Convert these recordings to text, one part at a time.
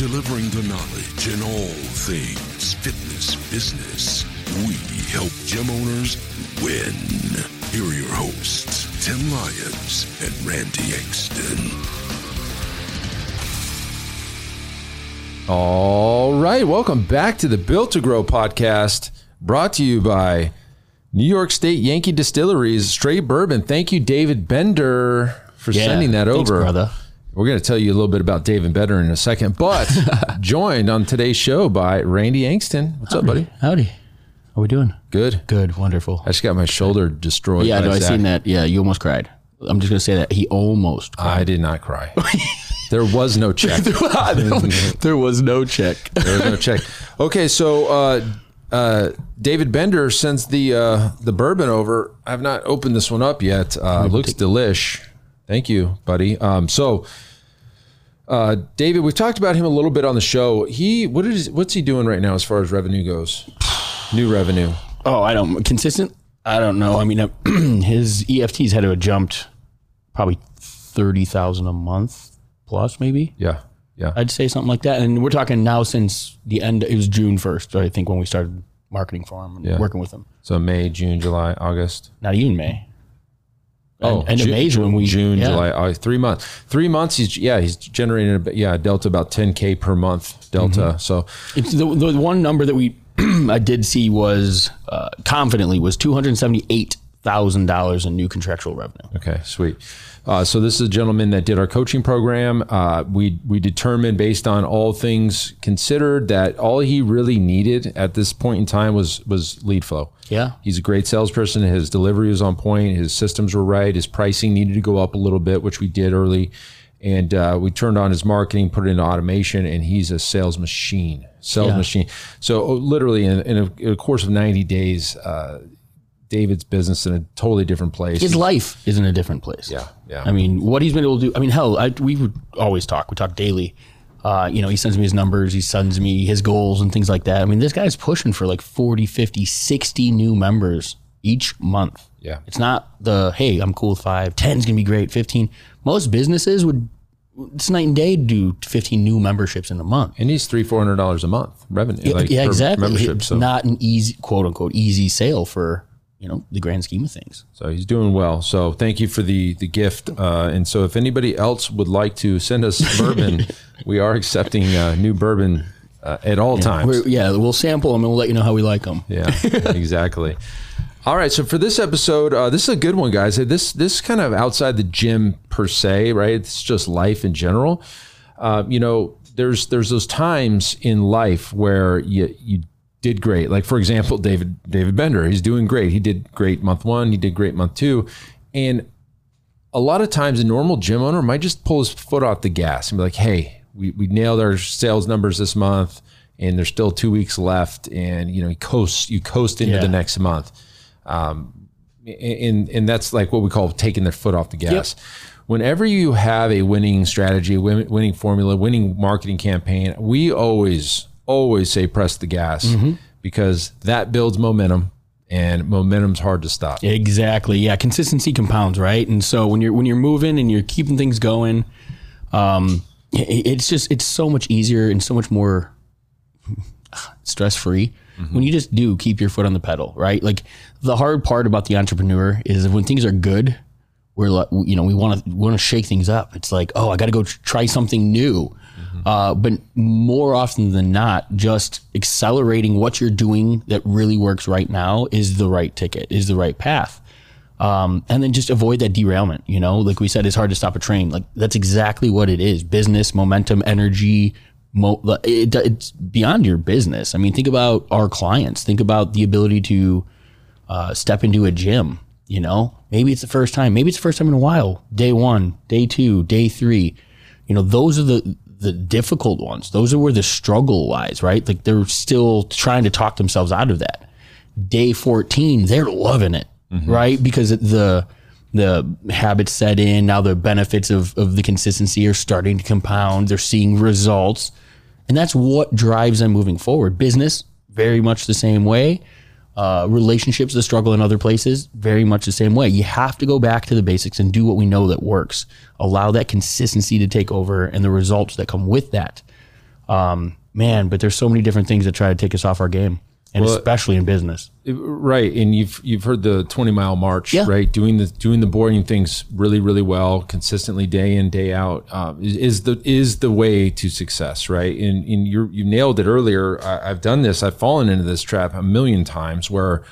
delivering the knowledge in all things fitness business. We help gym owners win. Here are your hosts, Tim Lyons and Randy Engston. All right, welcome back to the Built to Grow podcast, brought to you by New York State Yankee Distilleries Straight Bourbon. Thank you, David Bender, for Yeah, sending that thanks, over. brother. We're going to tell you a little bit about Dave and Bender in a second, but joined on today's show by Randy Angston. What's up, buddy? Howdy. How are we doing? Good. Good. Wonderful. I just got my shoulder destroyed. Yeah, no, I seen that. Yeah, you almost cried. I'm just gonna say that he almost. I did not cry. there was no check. there was no check. There was no check. Okay, so uh, uh, David Bender sends the uh, the bourbon over. I have not opened this one up yet. Uh, looks delish. Thank you, buddy. Um, so, uh, David, we've talked about him a little bit on the show. He what is what's he doing right now as far as revenue goes? New revenue. Oh, I don't consistent. I don't know. I mean, his EFTs had to have jumped probably thirty thousand a month plus, maybe. Yeah, yeah. I'd say something like that. And we're talking now since the end. It was June first, I think, when we started marketing for him and Yeah. working with him. So May, June, July, August. Not even May. Oh, end of Ju- May when we June, yeah. July, August, three months. Three months. He's yeah, he's generating a, yeah delta about ten k per month delta. Mm-hmm. So It's the, the one number that we I did see was uh, confidently was two hundred seventy eight thousand dollars in new contractual revenue. Okay, sweet. Uh, so this is a gentleman that did our coaching program. Uh, we we determined based on all things considered that all he really needed at this point in time was was lead flow. Yeah. He's a great salesperson. His delivery was on point. His systems were right. His pricing needed to go up a little bit, which we did early. And uh, we turned on his marketing, put it into automation, and he's a sales machine. Sales Yeah. machine. So oh, literally, in, in, a, in a course of ninety days, uh, David's business in a totally different place. His life is in a different place. Yeah, yeah. I mean, what he's been able to do. I mean, hell, I, we would always talk. We talk daily. Uh, you know, he sends me his numbers, he sends me his goals and things like that. I mean, this guy's pushing for like 40, 50, 60 new members each month. Yeah. It's not the, hey, I'm cool with five, 10 is going to be great, 15. Most businesses would, it's night and day to do 15 new memberships in a month. and he's three four hundred dollars a month revenue. like, yeah, exactly. Membership. It's So, not an easy, quote unquote, easy sale for, you know, the grand scheme of things. so he's doing well. So thank you for the the gift. Uh, and so if anybody else would like to send us bourbon, we are accepting uh, new bourbon uh, at all times. Yeah, we'll sample them and we'll let you know how we like them. Yeah, exactly. All right, so for this episode, uh, this is a good one, guys. This this kind of outside the gym per se, right? It's just life in general. Uh, you know, there's there's those times in life where you you did great. Like for example, David David Bender, he's doing great. He did great month one. He did great month two, and a lot of times a normal gym owner might just pull his foot off the gas and be like, "Hey, we we nailed our sales numbers this month, and there's still two weeks left, and you know, you coast you coast into Yeah. the next month." Um, and and that's like what we call taking their foot off the gas. Whenever you have a winning strategy, winning formula, winning marketing campaign, we always always say press the gas Mm-hmm. because that builds momentum, and momentum's hard to stop. Exactly. Yeah, consistency compounds, right? And so when you're when you're moving and you're keeping things going, um, it's just it's so much easier and so much more stress free when you just do keep your foot on the pedal, right? Like the hard part about the entrepreneur is when things are good, we're like, you know, we want to want to shake things up. It's like, oh, I got to go try something new. Uh, but more often than not, just accelerating what you're doing that really works right now is the right ticket, is the right path. Um, and then just avoid that derailment. You know, like we said, it's hard to stop a train. Like that's exactly what it is: business, momentum, energy. Mo- it, it's beyond your business. I mean, think about our clients. Think about the ability to uh, step into a gym. You know, maybe it's the first time. Maybe it's the first time in a while. Day one, day two, day three. You know, those are the the difficult ones. Those are where the struggle lies, right? Like they're still trying to talk themselves out of that. Day 14, they're loving it, mm-hmm. right? Because the the habits set in. Now the benefits of, of the consistency are starting to compound. They're seeing results. And that's what drives them moving forward. Business, very much the same way. Uh, relationships, the struggle in other places, very much the same way. You have to go back to the basics and do what we know that works. Allow that consistency to take over and the results that come with that. Um, man, but there's so many different things that try to take us off our game, and Well, especially in business. Right, and you've you've heard the twenty mile march, Yeah. right? Doing the doing the boring things really really well, consistently day in day out uh, is, is the is the way to success, right? And and you you nailed it earlier. I, I've done this. I've fallen into this trap a million times where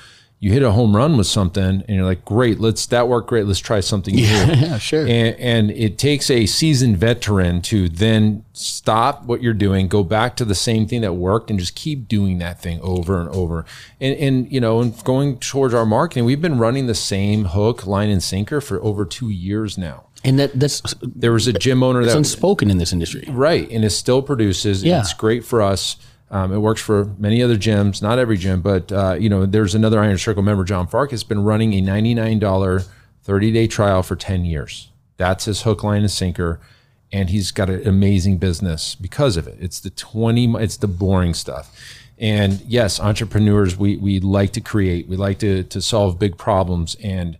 you hit a home run with something and you're like, great, let's that worked great. Let's try something new. Yeah, sure. And, and it takes a seasoned veteran to then stop what you're doing, go back to the same thing that worked, and just keep doing that thing over and over. And, and you know, and going towards our marketing, we've been running the same hook, line, and sinker for over two years now. And that that's There was a gym owner that's that unspoken in this industry. right, and it still produces. Yeah. It's great for us. Um, it works for many other gyms, not every gym, but uh, you know, there's another Iron Circle member, John Fark, has been running a $99 30 day trial for 10 years. That's his hook, line, and sinker, and he's got an amazing business because of it. It's the 20, it's the boring stuff. And yes, entrepreneurs, we we like to create, we like to to solve big problems, and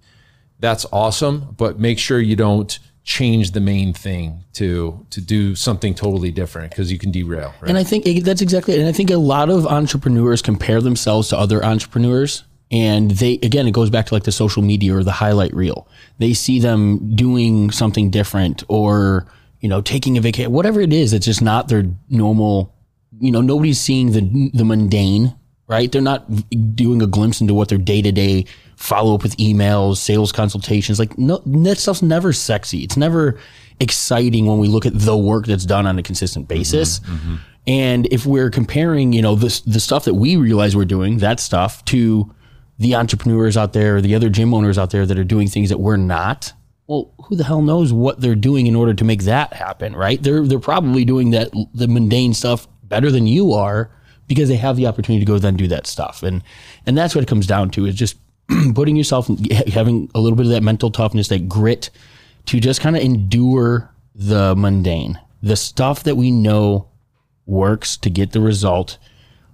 that's awesome. But make sure you don't change the main thing to to do something totally different because you can derail. Right? And I think that's exactly it. And I think a lot of entrepreneurs compare themselves to other entrepreneurs. And they, again, it goes back to like the social media or the highlight reel. They see them doing something different or, you know, taking a vacation, whatever it is, it's just not their normal, you know, nobody's seeing the, the mundane, right? They're not doing a glimpse into what their day to day follow up with emails, sales consultations. Like, no, that stuff's never sexy. It's never exciting when we look at the work that's done on a consistent mm-hmm, basis. Mm-hmm. And if we're comparing, you know, this the stuff that we realize we're doing, that stuff, to the entrepreneurs out there, the other gym owners out there that are doing things that we're not, well, who the hell knows what they're doing in order to make that happen, right? They're they're probably doing that the mundane stuff better than you are because they have the opportunity to go then do that stuff. And and that's what it comes down to is just putting yourself having a little bit of that mental toughness, that grit to just kind of endure the mundane, the stuff that we know works to get the result.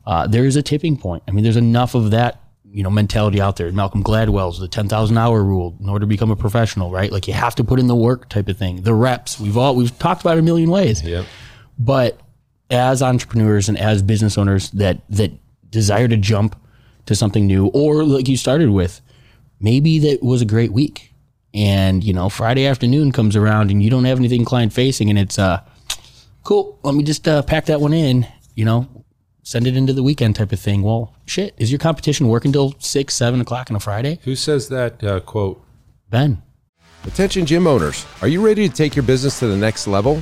Uh, there is a tipping point. I mean, there's enough of that, you know, mentality out there. Malcolm Gladwell's the 10,000 hour rule in order to become a professional, right? Like you have to put in the work type of thing. The reps, we've all, we've talked about it a million ways. Yep. But as entrepreneurs and as business owners that, that desire to jump to something new, or like you started with, maybe that was a great week. And, you know, Friday afternoon comes around and you don't have anything client facing and it's, uh, cool. Let me just uh, pack that one in, you know, send it into the weekend type of thing. Well, shit, is your competition working till six, seven o'clock on a Friday? Who says that uh, quote? Ben. Attention gym owners, are you ready to take your business to the next level?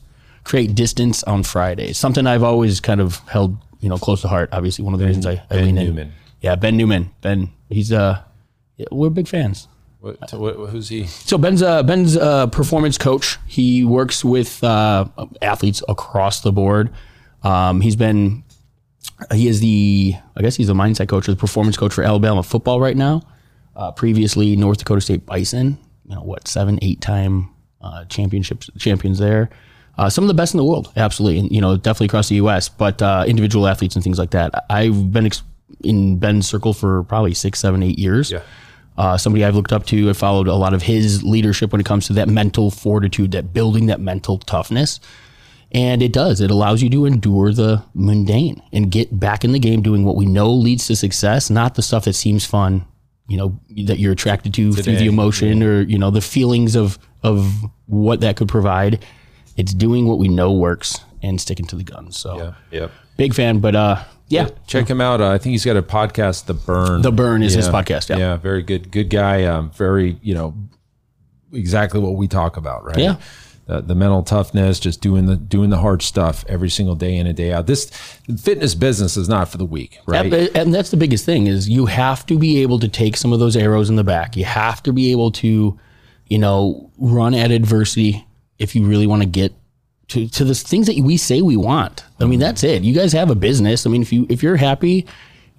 create distance on Fridays. Something I've always kind of held, you know, close to heart. Obviously, one of the reasons I, I Ben lean in. Newman. Yeah, Ben Newman. Ben, he's uh, yeah, we're big fans. What, what, who's he? So Ben's a, Ben's a performance coach. He works with uh, athletes across the board. Um, he's been he is the I guess he's the mindset coach or the performance coach for Alabama football right now. Uh, previously, North Dakota State Bison. You know what, seven, eight time uh, championships champions there. Uh, some of the best in the world, absolutely, and you know definitely across the U.S. But uh, individual athletes and things like that. I've been ex- in Ben's circle for probably six, seven, eight years Yeah. uh, somebody I've looked up to. I followed a lot of his leadership when it comes to that mental fortitude, that building that mental toughness. And it does. It allows you to endure the mundane and get back in the game doing what we know leads to success, not the stuff that seems fun, you know, that you're attracted to through the emotion or, you know, the feelings of of what that could provide. It's doing what we know works and sticking to the guns. So Yeah. Yep. big fan, but uh, yeah, Check him out. Uh, I think he's got a podcast, The Burn. The Burn is his podcast, yeah. Yeah. Very good. Good guy. Um, very, you know, exactly what we talk about, right? Yeah. The, the mental toughness, just doing the doing the hard stuff every single day in and day out. This fitness business is not for the weak, right? Yeah, and that's the biggest thing is you have to be able to take some of those arrows in the back. You have to be able to, you know, run at adversity if you really want to get to, to the things that we say we want. I mean, that's it. You guys have a business. I mean, if you if you're happy,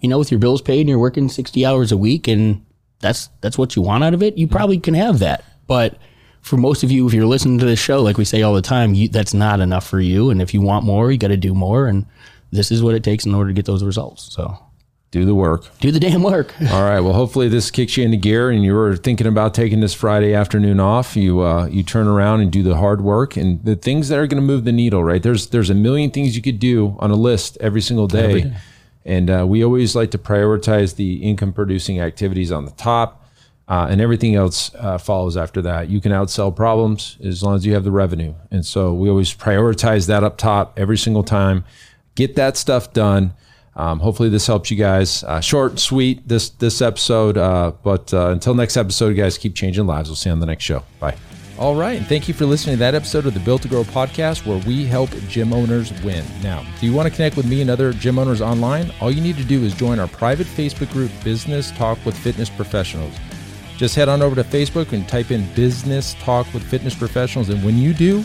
you know, with your bills paid and you're working 60 hours a week and that's that's what you want out of it, you probably can have that. But for most of you, if you're listening to this show, like we say all the time, you, that's not enough for you. And if you want more, you got to do more. And this is what it takes in order to get those results. So Do the work. do the damn work. All right. Well, hopefully this kicks you into gear, and you were thinking about taking this Friday afternoon off. You uh, you turn around and do the hard work and the things that are going to move the needle. Right? There's there's a million things you could do on a list every single day, and uh, we always like to prioritize the income producing activities on the top. Uh, and everything else uh, follows after that. You can outsell problems as long as you have the revenue. And so we always prioritize that up top every single time. Get that stuff done. Um, hopefully this helps you guys. Uh, short sweet this this episode, uh, but uh, until next episode, guys keep changing lives. We'll see you on the next show. Bye. All right, and thank you for listening to that episode of the Built to Grow podcast, where we help gym owners win. Now, do you want to connect with me and other gym owners online? All you need to do is join our private Facebook group, Business Talk with Fitness Professionals. Just head on over to Facebook and type in Business Talk with Fitness Professionals, and when you do,